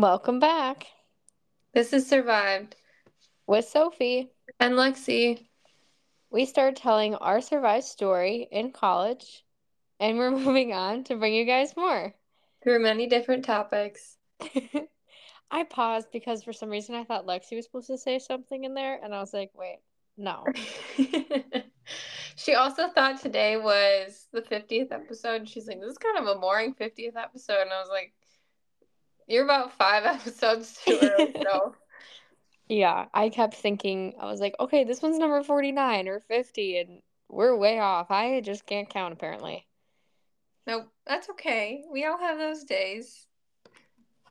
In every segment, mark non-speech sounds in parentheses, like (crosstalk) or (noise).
Welcome back This is Survived. with Sophie. And Lexi. We started telling our survived story in college, and we're (laughs) moving on to bring you guys more. Through many different topics. (laughs) I paused because for some reason I thought Lexi was supposed to say something in there, and I was like, wait, no. (laughs) she also thought today was the 50th episode. She's like, this is kind of a boring 50th episode. And I was like, you're about five (laughs) episodes too early, (laughs) so. Yeah, I kept thinking, I was like, okay, this one's number 49 or 50, and we're way off. I just can't count, apparently. Nope, that's okay. We all have those days.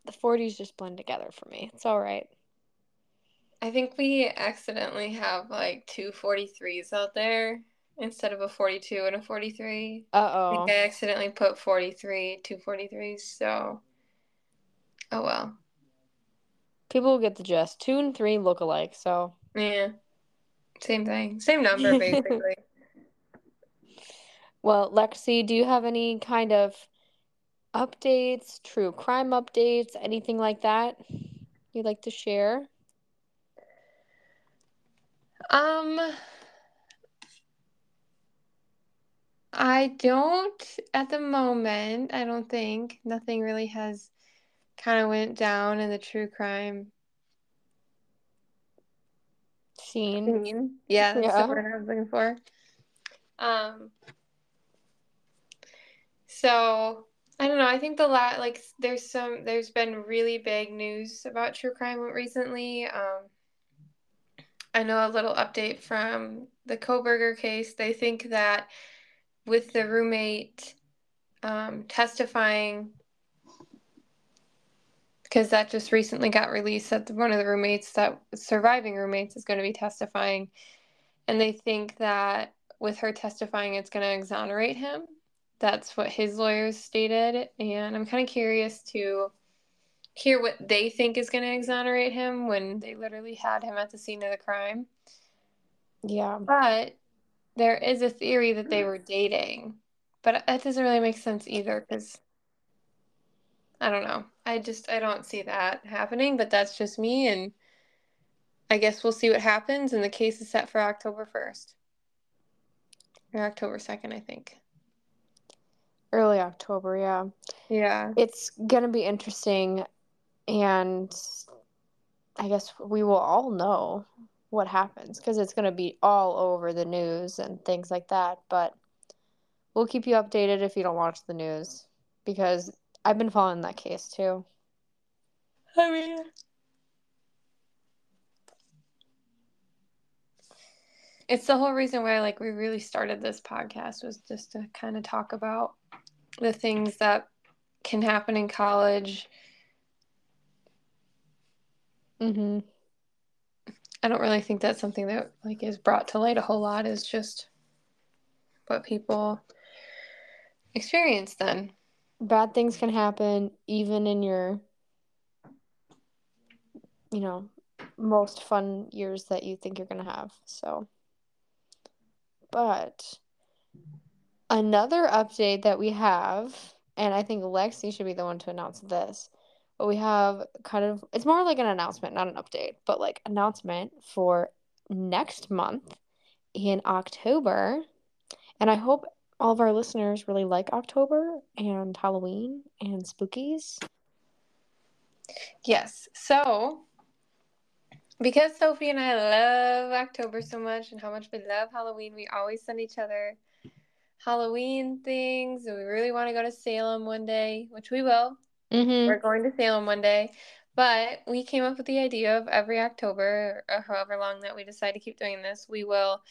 The 40s just blend together for me. It's all right. I think we accidentally have like two 43s out there instead of a 42 and a 43. Uh I oh. think I accidentally put 43, two 43s, so. Oh well. People will get the gist. Two and three look alike, so. Yeah. Same thing. Same number, (laughs) basically. Well, Lexi, do you have any kind of updates, true crime updates, anything like that you'd like to share? um, I don't at the moment. I don't think nothing really has kind of went down in the true crime Scene. scene. Yeah, that's Yeah. the word I was looking for. Um, so I don't know. I think the la like there's some there's been really big news about true crime recently. Um, I know a little update from the Kohberger case. They think that with the roommate um, testifying, because that just recently got released that one of the roommates that surviving roommates is going to be testifying, and they think that with her testifying, it's going to exonerate him. That's what his lawyers stated, and I'm kind of curious to hear what they think is going to exonerate him when they literally had him at the scene of the crime. Yeah. But there is a theory that they were dating, but that doesn't really make sense either because I don't know. I just I don't see that happening, but that's just me and I guess we'll see what happens and the case is set for October 1st. Or October 2nd, I think. Early October, yeah. Yeah. It's gonna be interesting, and I guess we will all know what happens because it's gonna be all over the news and things like that. But we'll keep you updated if you don't watch the news because I've been following that case too. I mean, it's the whole reason why like we really started this podcast was just to kind of talk about the things that can happen in college. Mm-hmm. I don't really think that's something that like is brought to light a whole lot is just what people experience then. Bad things can happen even in your, you know, most fun years that you think you're gonna have. So, but another update that we have, and I think Lexi should be the one to announce this, but we have kind of it's more like an announcement, not an update, but like announcement for next month in October. And I hope all of our listeners really like October and Halloween and spookies. Yes. So, because Sophie and I love October so much and how much we love Halloween, we always send each other Halloween things. And we really want to go to Salem one day, which we will. Mm-hmm. We're going to Salem one day. But we came up with the idea of every October, or however long that we decide to keep doing this, we will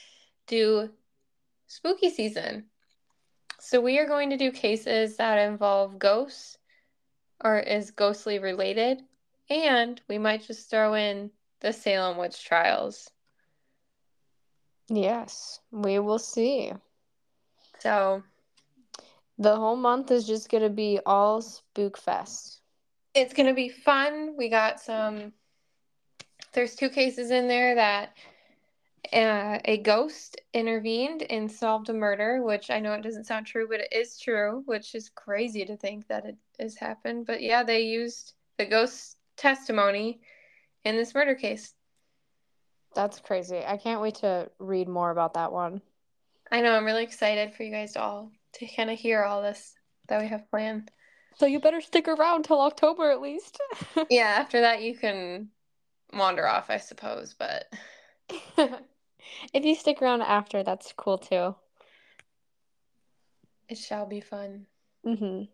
do spooky season. So we are going to do cases that involve ghosts or is ghostly related, and we might just throw in the Salem witch trials. Yes, we will see. So The whole month is just gonna be all spook fest. it's going to be fun. We got some, there's two cases in there that uh, a ghost intervened and solved a murder, which I know it doesn't sound true, but it is true, which is crazy to think that it has happened. But yeah, they used the ghost testimony in this murder case. That's crazy. I can't wait to read more about that one. I know. I'm really excited for you guys to all to kind of hear all this that we have planned. So you better stick around till October at least. (laughs) yeah, after that you can wander off, I suppose, but (laughs) if you stick around after, that's cool too. It shall be fun. Mhm.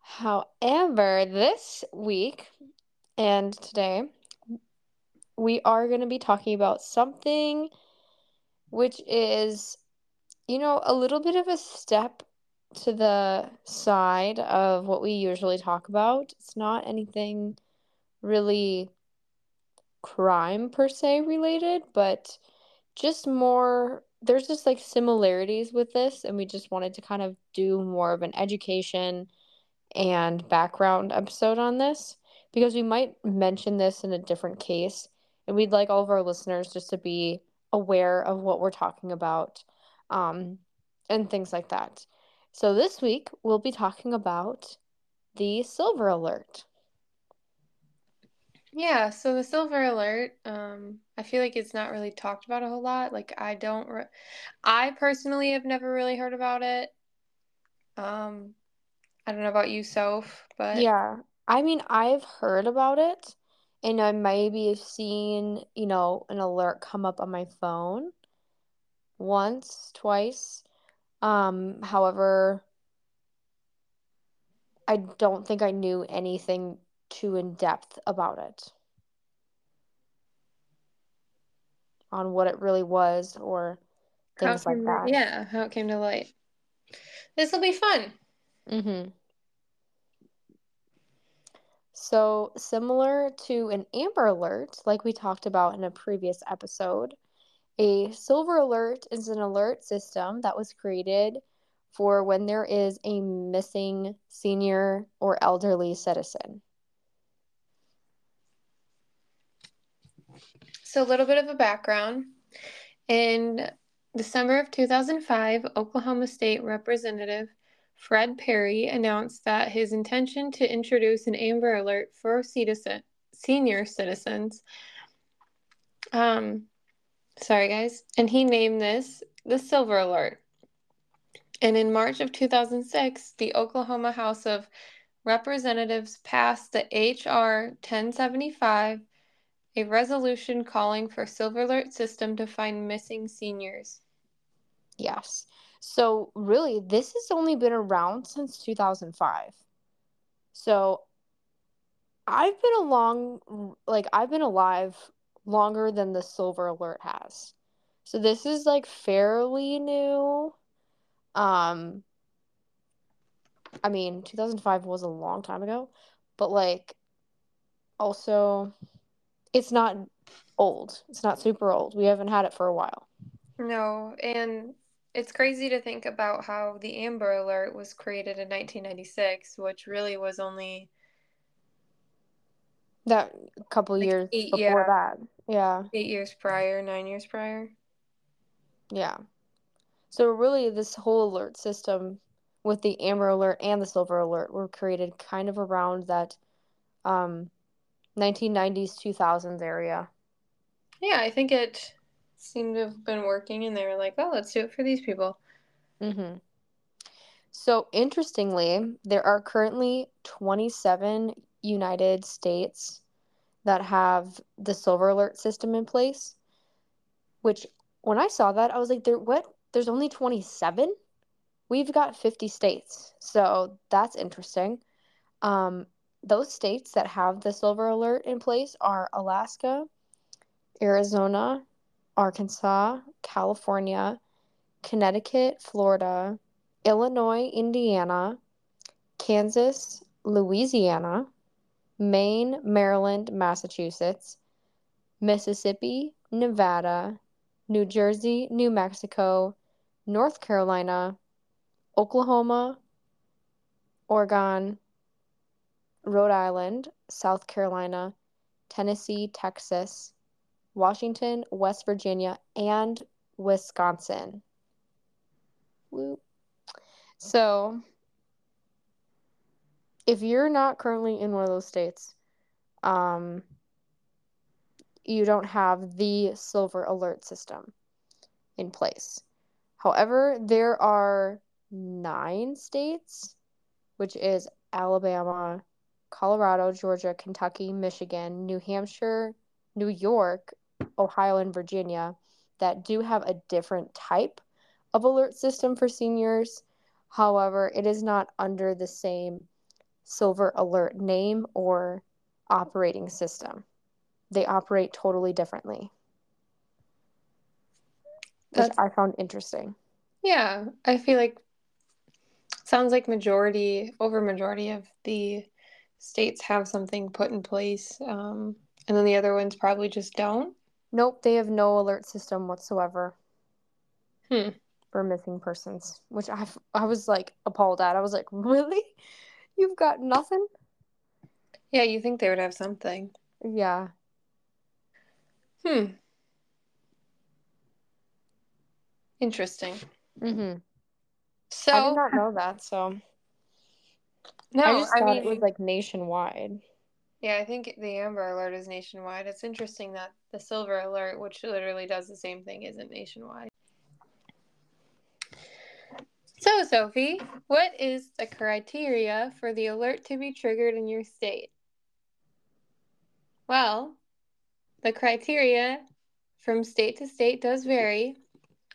However, this week and today we are going to be talking about something which is you know a little bit of a step to the side of what we usually talk about. It's not anything really crime per se related, but just more there's just like similarities with this and we just wanted to kind of do more of an education and background episode on this because we might mention this in a different case and we'd like all of our listeners just to be aware of what we're talking about um, and things like that. So this week we'll be talking about the silver alert. Yeah, so the silver alert, um, I feel like it's not really talked about a whole lot. Like I don't, re- I personally have never really heard about it. Um, I don't know about you, Soph, but Yeah, I mean, I've heard about it and I maybe have seen, you know, an alert come up on my phone once, twice. Um, however, I don't think I knew anything too in depth about it on what it really was or things like that. yeah, how it came to light. This will be fun. Mm-hmm. So, similar to an Amber Alert, like we talked about in a previous episode, a Silver Alert is an alert system that was created for when there is a missing senior or elderly citizen. So, a little bit of a background. In December of 2005, Oklahoma State Representative Fred Perry announced that his intention to introduce an Amber Alert for citizen, senior citizens. Um, sorry, guys. And he named this the Silver Alert. And in March of 2006, the Oklahoma House of Representatives passed the H.R. 1075, a resolution calling for Silver Alert system to find missing seniors. Yes. So, really, this has only been around since 2005. So, I've been along, like, I've been alive longer than the Silver Alert has. So, this is like fairly new. Um, I mean, 2005 was a long time ago, but like, also, it's not old. It's not super old. We haven't had it for a while. No, and it's crazy to think about how the Amber Alert was created in 1996, which really was only that couple like years eight, before yeah. that. Yeah. Eight years prior, nine years prior. Yeah. So really this whole alert system with the Amber Alert and the Silver Alert were created kind of around that um 1990s 2000s area. Yeah, I think it seemed to have been working and they were like, oh, let's do it for these people. Mm-hmm. So, interestingly, there are currently 27 United States that have the Silver Alert system in place, which when I saw that, I was like, there, what? There's only 27? We've got 50 states. So, that's interesting. Um, those states that have the Silver Alert in place are Alaska, Arizona, Arkansas, California, Connecticut, Florida, Illinois, Indiana, Kansas, Louisiana, Maine, Maryland, Massachusetts, Mississippi, Nevada, New Jersey, New Mexico, North Carolina, Oklahoma, Oregon, Rhode Island, South Carolina, Tennessee, Texas, Washington, West Virginia, and Wisconsin. So if you're not currently in one of those states, um, you don't have the silver alert system in place. However, there are nine states, which is Alabama, Colorado, Georgia, Kentucky, Michigan, New Hampshire, New York, Ohio, and Virginia that do have a different type of alert system for seniors. However, it is not under the same Silver Alert name or operating system. They operate totally differently, which That's I found interesting. yeah. I feel like sounds like majority over majority of the states have something put in place, um, and then the other ones probably just don't. Nope, they have no alert system whatsoever Hmm. for missing persons, which I I was like appalled at. I was like, (laughs) really? You've got nothing? Yeah, you think they would have something. Yeah. Hmm. Interesting. Mm-hmm. So I did not know that, so no, I just I thought mean, it was like nationwide. yeah, I think the Amber Alert is nationwide. It's interesting that the Silver Alert, which literally does the same thing, isn't nationwide. So, Sophie, what is the criteria for the alert to be triggered in your state? Well, the criteria from state to state does vary,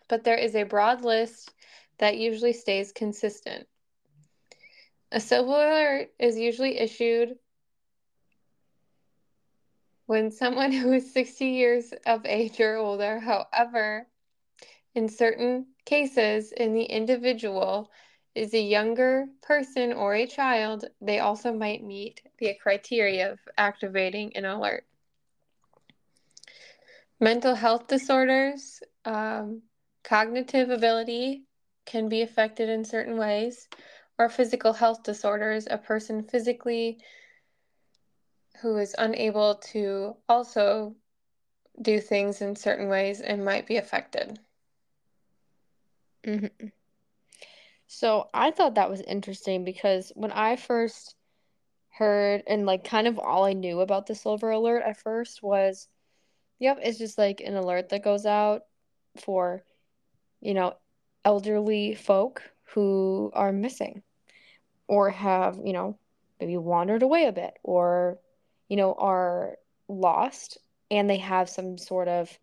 but there is a broad list that usually stays consistent. A civil alert is usually issued when someone (laughs) who is 60 years of age or older, however, in certain cases, in the individual is a younger person or a child, they also might meet the criteria of activating an alert. Mental health disorders, um, cognitive ability can be affected in certain ways, or physical health disorders, a person physically who is unable to also do things in certain ways and might be affected. Mm-hmm. So I thought that was interesting because when I first heard and like kind of all I knew about the silver alert at first was, yep, it's just like an alert that goes out for, you know, elderly folk who are missing or have, you know, maybe wandered away a bit or, you know, are lost and they have some sort of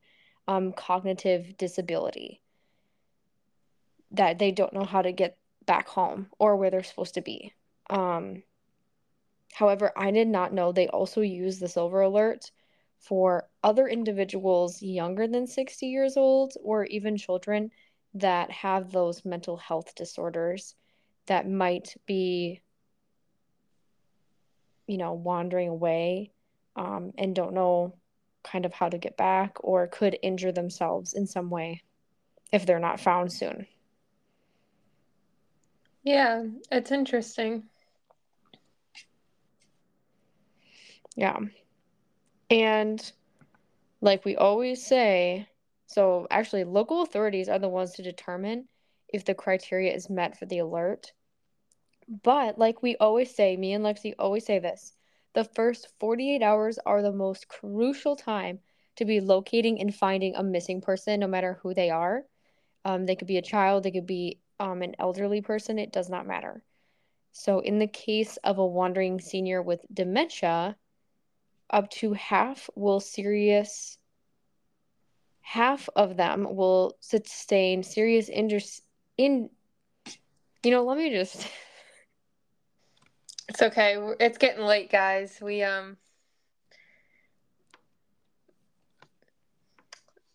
um, cognitive disability that they don't know how to get back home or where they're supposed to be. Um, however, I did not know they also use the silver alert for other individuals younger than 60 years old or even children that have those mental health disorders that might be, you know, wandering away um, and don't know kind of how to get back or could injure themselves in some way if they're not found soon. Yeah, it's interesting. Yeah. And like we always say, so actually, local authorities are the ones to determine if the criteria is met for the alert. But like we always say, me and Lexi always say this the first 48 hours are the most crucial time to be locating and finding a missing person, no matter who they are. Um, they could be a child, they could be um, an elderly person, it does not matter. So, in the case of a wandering senior with dementia, up to half will serious half of them will sustain serious injuries in you know let me just (laughs) It's okay. It's getting late, guys. We um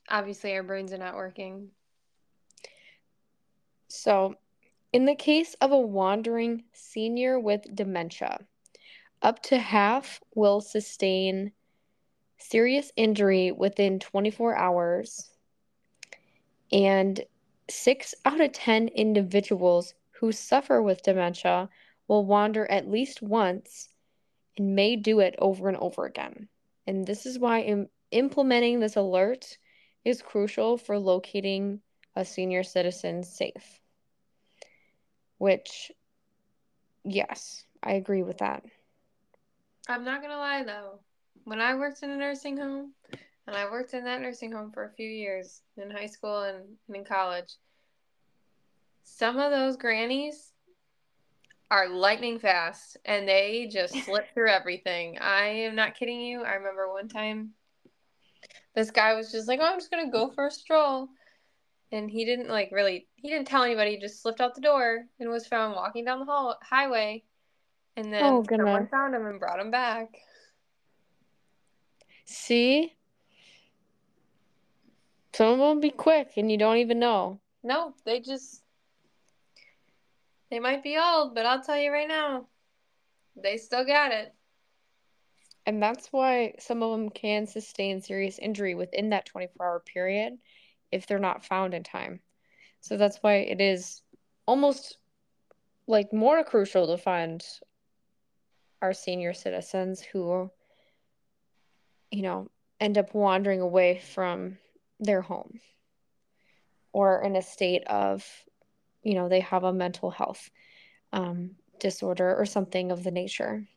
obviously our brains are not working. so in the case of a wandering senior with dementia up to half will sustain serious injury within 24 hours and 6 out of 10 individuals who suffer with dementia will wander at least once and may do it over and over again. And this is why Im- implementing this alert is crucial for locating a senior citizen safe. Which, yes, I agree with that. I'm not gonna lie though. When I worked in a nursing home, and I worked in that nursing home for a few years in high school and, and in college, some of those grannies are lightning fast and they just (laughs) slip through everything. I am not kidding you. I remember one time this guy was just like, "Oh, I'm just gonna go for a stroll," and he didn't like really. He didn't tell anybody. He just slipped out the door and was found walking down the hall highway, and then Oh, someone found him and brought him back. See? Some of them be quick and you don't even know. No, they just they might be old, but I'll tell you right now, they still got it. And that's why some of them can sustain serious injury within that 24 hour period if they're not found in time. So that's why it is almost like more crucial to find our senior citizens who, you know, end up wandering away from their home or in a state of, you know, they have a mental health um, disorder or something of the nature.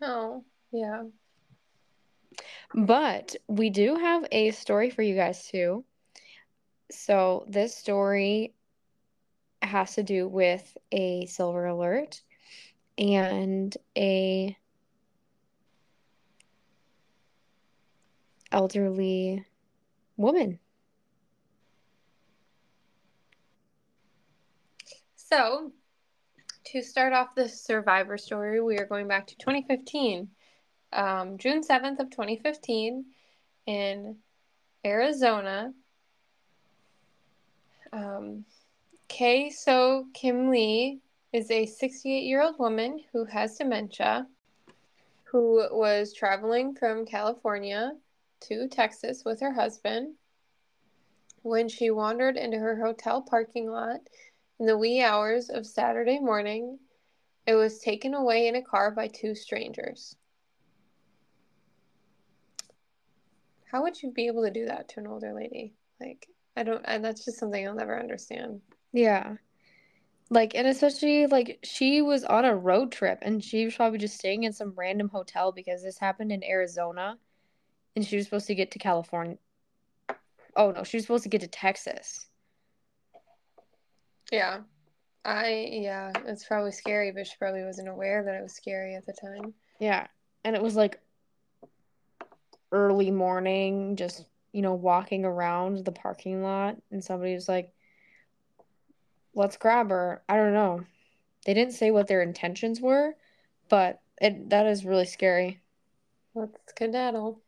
Oh, yeah. But we do have a story for you guys too. So this story has to do with a silver alert and a elderly woman. So, to start off this survivor story, we are going back to 2015. Um, June 7th of 2015 in Arizona. Um, Kay So Kim Lee is a 68 year old woman who has dementia who was traveling from California to Texas with her husband when she wandered into her hotel parking lot in the wee hours of Saturday morning. It was taken away in a car by two strangers. How would you be able to do that to an older lady? Like, I don't, and that's just something I'll never understand. Yeah. Like, and especially like she was on a road trip and she was probably just staying in some random hotel because this happened in Arizona and she was supposed to get to California. Oh no, she was supposed to get to Texas. Yeah. I, yeah, it's probably scary, but she probably wasn't aware that it was scary at the time. Yeah. And it was like early morning, just, you know, walking around the parking lot and somebody was like, let's grab her. I don't know. They didn't say what their intentions were, but it that is really scary. Let's skedaddle.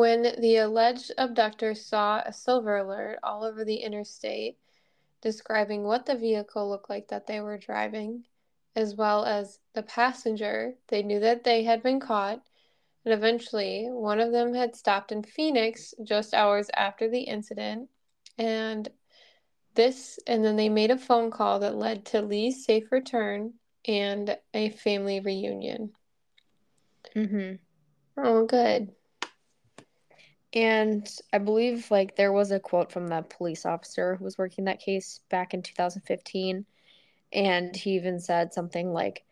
When the alleged abductor saw a silver alert all over the interstate describing what the vehicle looked like that they were driving, as well as the passenger, they knew that they had been caught. And eventually, one of them had stopped in Phoenix just hours after the incident. And this, and then they made a phone call that led to Lee's safe return and a family reunion. Mm-hmm. Oh, good. And I believe like there was a quote from the police officer who was working that case back in 2015 and he even said something like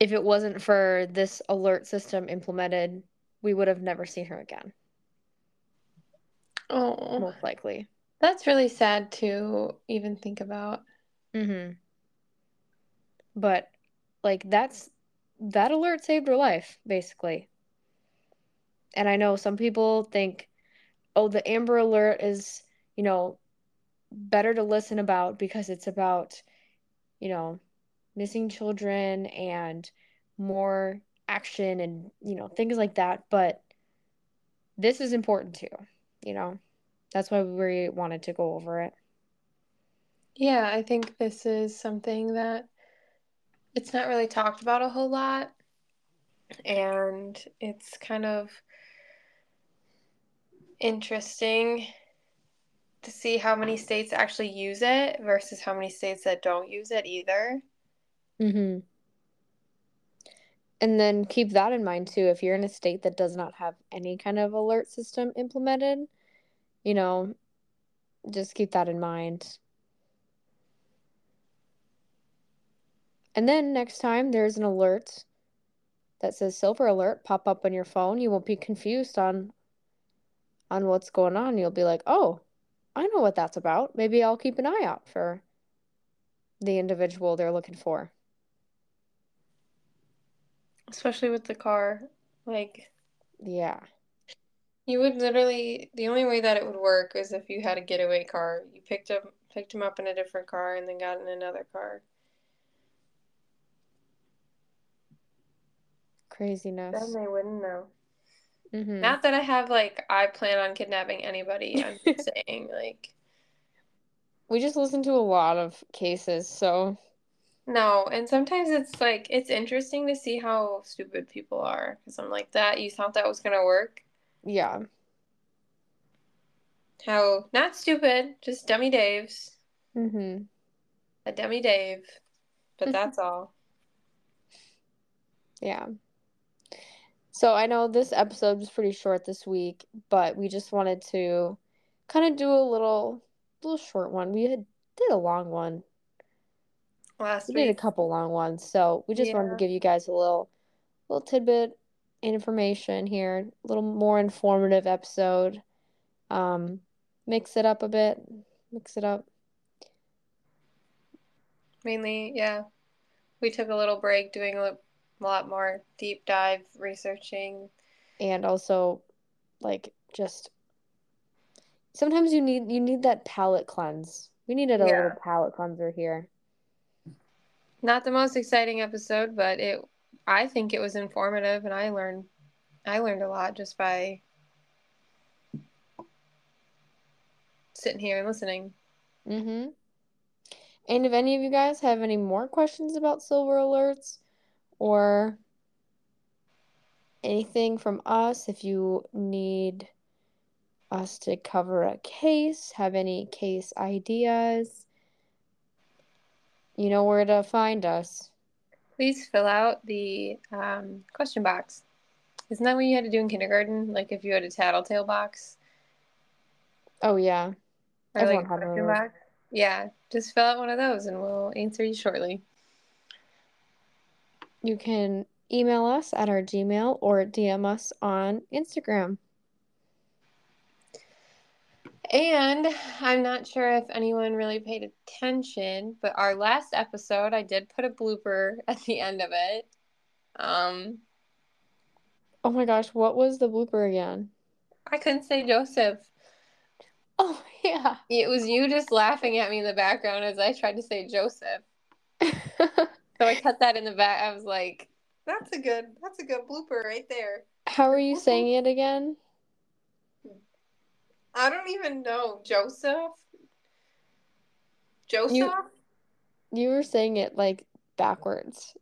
if it wasn't for this alert system implemented, we would have never seen her again. Oh, Most likely. that's really sad to even think about. Mm-hmm. But like that's that alert saved her life, basically. And I know some people think, oh, the Amber Alert is, you know, better to listen about because it's about, you know, missing children and more action and, you know, things like that. But this is important too, you know. That's why we wanted to go over it. Yeah, I think this is something that it's not really talked about a whole lot. And it's kind of interesting to see how many states actually use it versus how many states that don't use it either. Mm-hmm. And then keep that in mind too. If you're in a state that does not have any kind of alert system implemented, you know, just keep that in mind. And then next time there's an alert that says silver alert pop up on your phone, you won't be confused on on what's going on. You'll be like, "Oh, I know what that's about. Maybe I'll keep an eye out for the individual they're looking for." Especially with the car. Like Yeah. you would literally the only way that it would work is if you had a getaway car. You picked up picked him up in a different car and then got in another car. Craziness. Then they wouldn't know. Hmm Not that I have like I plan on kidnapping anybody. I'm just (laughs) saying like We just listen to a lot of cases, so no. And sometimes it's like it's interesting to see how stupid people are because I'm like that. You thought that was gonna work? yeah. How not stupid, just dummy Dave's. hmm A dummy Dave. But that's all. Yeah. So I know this episode was pretty short this week, but we just wanted to kind of do a little little short one. We had did a long one. Last week. We did a couple long ones, so we just wanted to give you guys a little little tidbit information here, a little more informative episode. Um, mix it up a bit, mix it up. Mainly, yeah. We took a little break doing a lot more deep dive researching. and also like just sometimes you need you need that palate cleanse. We needed a Yeah. little palate cleanser here. Not the most exciting episode, but it I think it was informative and I learned I learned a lot just by sitting here and listening. Mm-hmm. And if any of you guys have any more questions about silver alerts or anything from us, if you need us to cover a case, have any case ideas, you know where to find us. Please fill out the um, question box. Isn't that what you had to do in kindergarten? Like if you had a tattletale box Oh yeah. or Everyone like a question box? Yeah, just fill out one of those and we'll answer you shortly. You can email us at our Gmail or DM us on Instagram. And I'm not sure if anyone really paid attention, but our last episode, I did put a blooper (laughs) at the end of it. Um, Oh my gosh, what was the blooper again? I couldn't say Joseph. Oh yeah. It was you just laughing at me in the background as I tried to say Joseph. (laughs) So I cut that in the back. I was like, "That's a good, that's a good blooper right there." How are you saying it again? I don't even know Joseph. Joseph, You- You were saying it like backwards.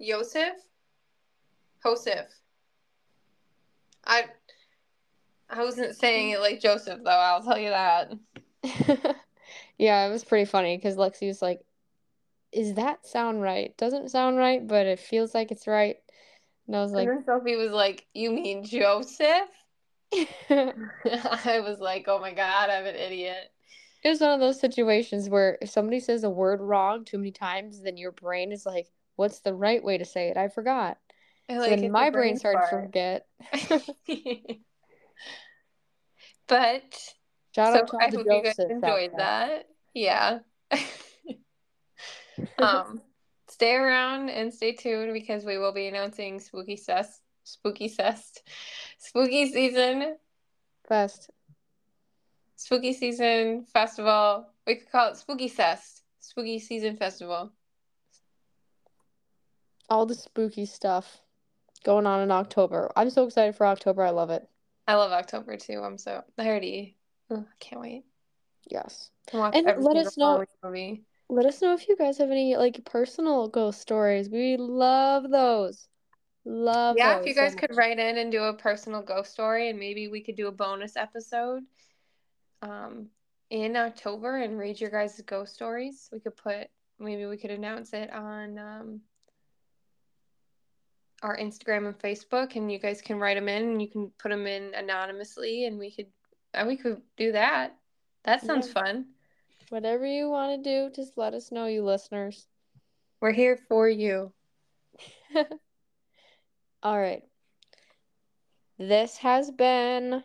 Joseph, Joseph. I, I wasn't saying it like Joseph though. I'll tell you that. (laughs) Yeah, it was pretty funny because Lexi was like, Is that sound right? Doesn't sound right, but it feels like it's right. And I was like, and then Sophie was like, "You mean Joseph?" (laughs) (laughs) I was like, "Oh my god, I'm an idiot." It was one of those situations where if somebody says a word wrong too many times, then your brain is like, What's the right way to say it? I forgot. I like then my brain started to forget. (laughs) but Shout so out to I hope you guys enjoyed there. that. Yeah. Um, stay around and stay tuned because we will be announcing spooky cest, spooky cest, spooky season, Fest. spooky season festival. We could call it spooky cest, spooky season festival. All the spooky stuff going on in October. I'm so excited for October. I love it. I love October too. I'm so I already. I can't wait. Yes. to And let us know- movie. Let us know if you guys have any like personal ghost stories. We love those. Love Yeah, if you so guys could write in and do a personal ghost story, and maybe we could do a bonus episode um, in October and read your guys' ghost stories. We could put, maybe we could announce it on um, our Instagram and Facebook, and you guys can write them in, and you can put them in anonymously, and we could, uh, we could do that. That sounds Yeah. fun. Whatever you want to do, just let us know, you listeners. We're here for you. (laughs) All right. This has been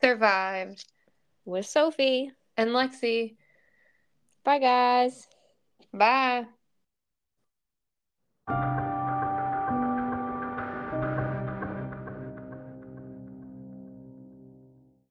Survived. with Sophie. And Lexi. Bye, guys. Bye.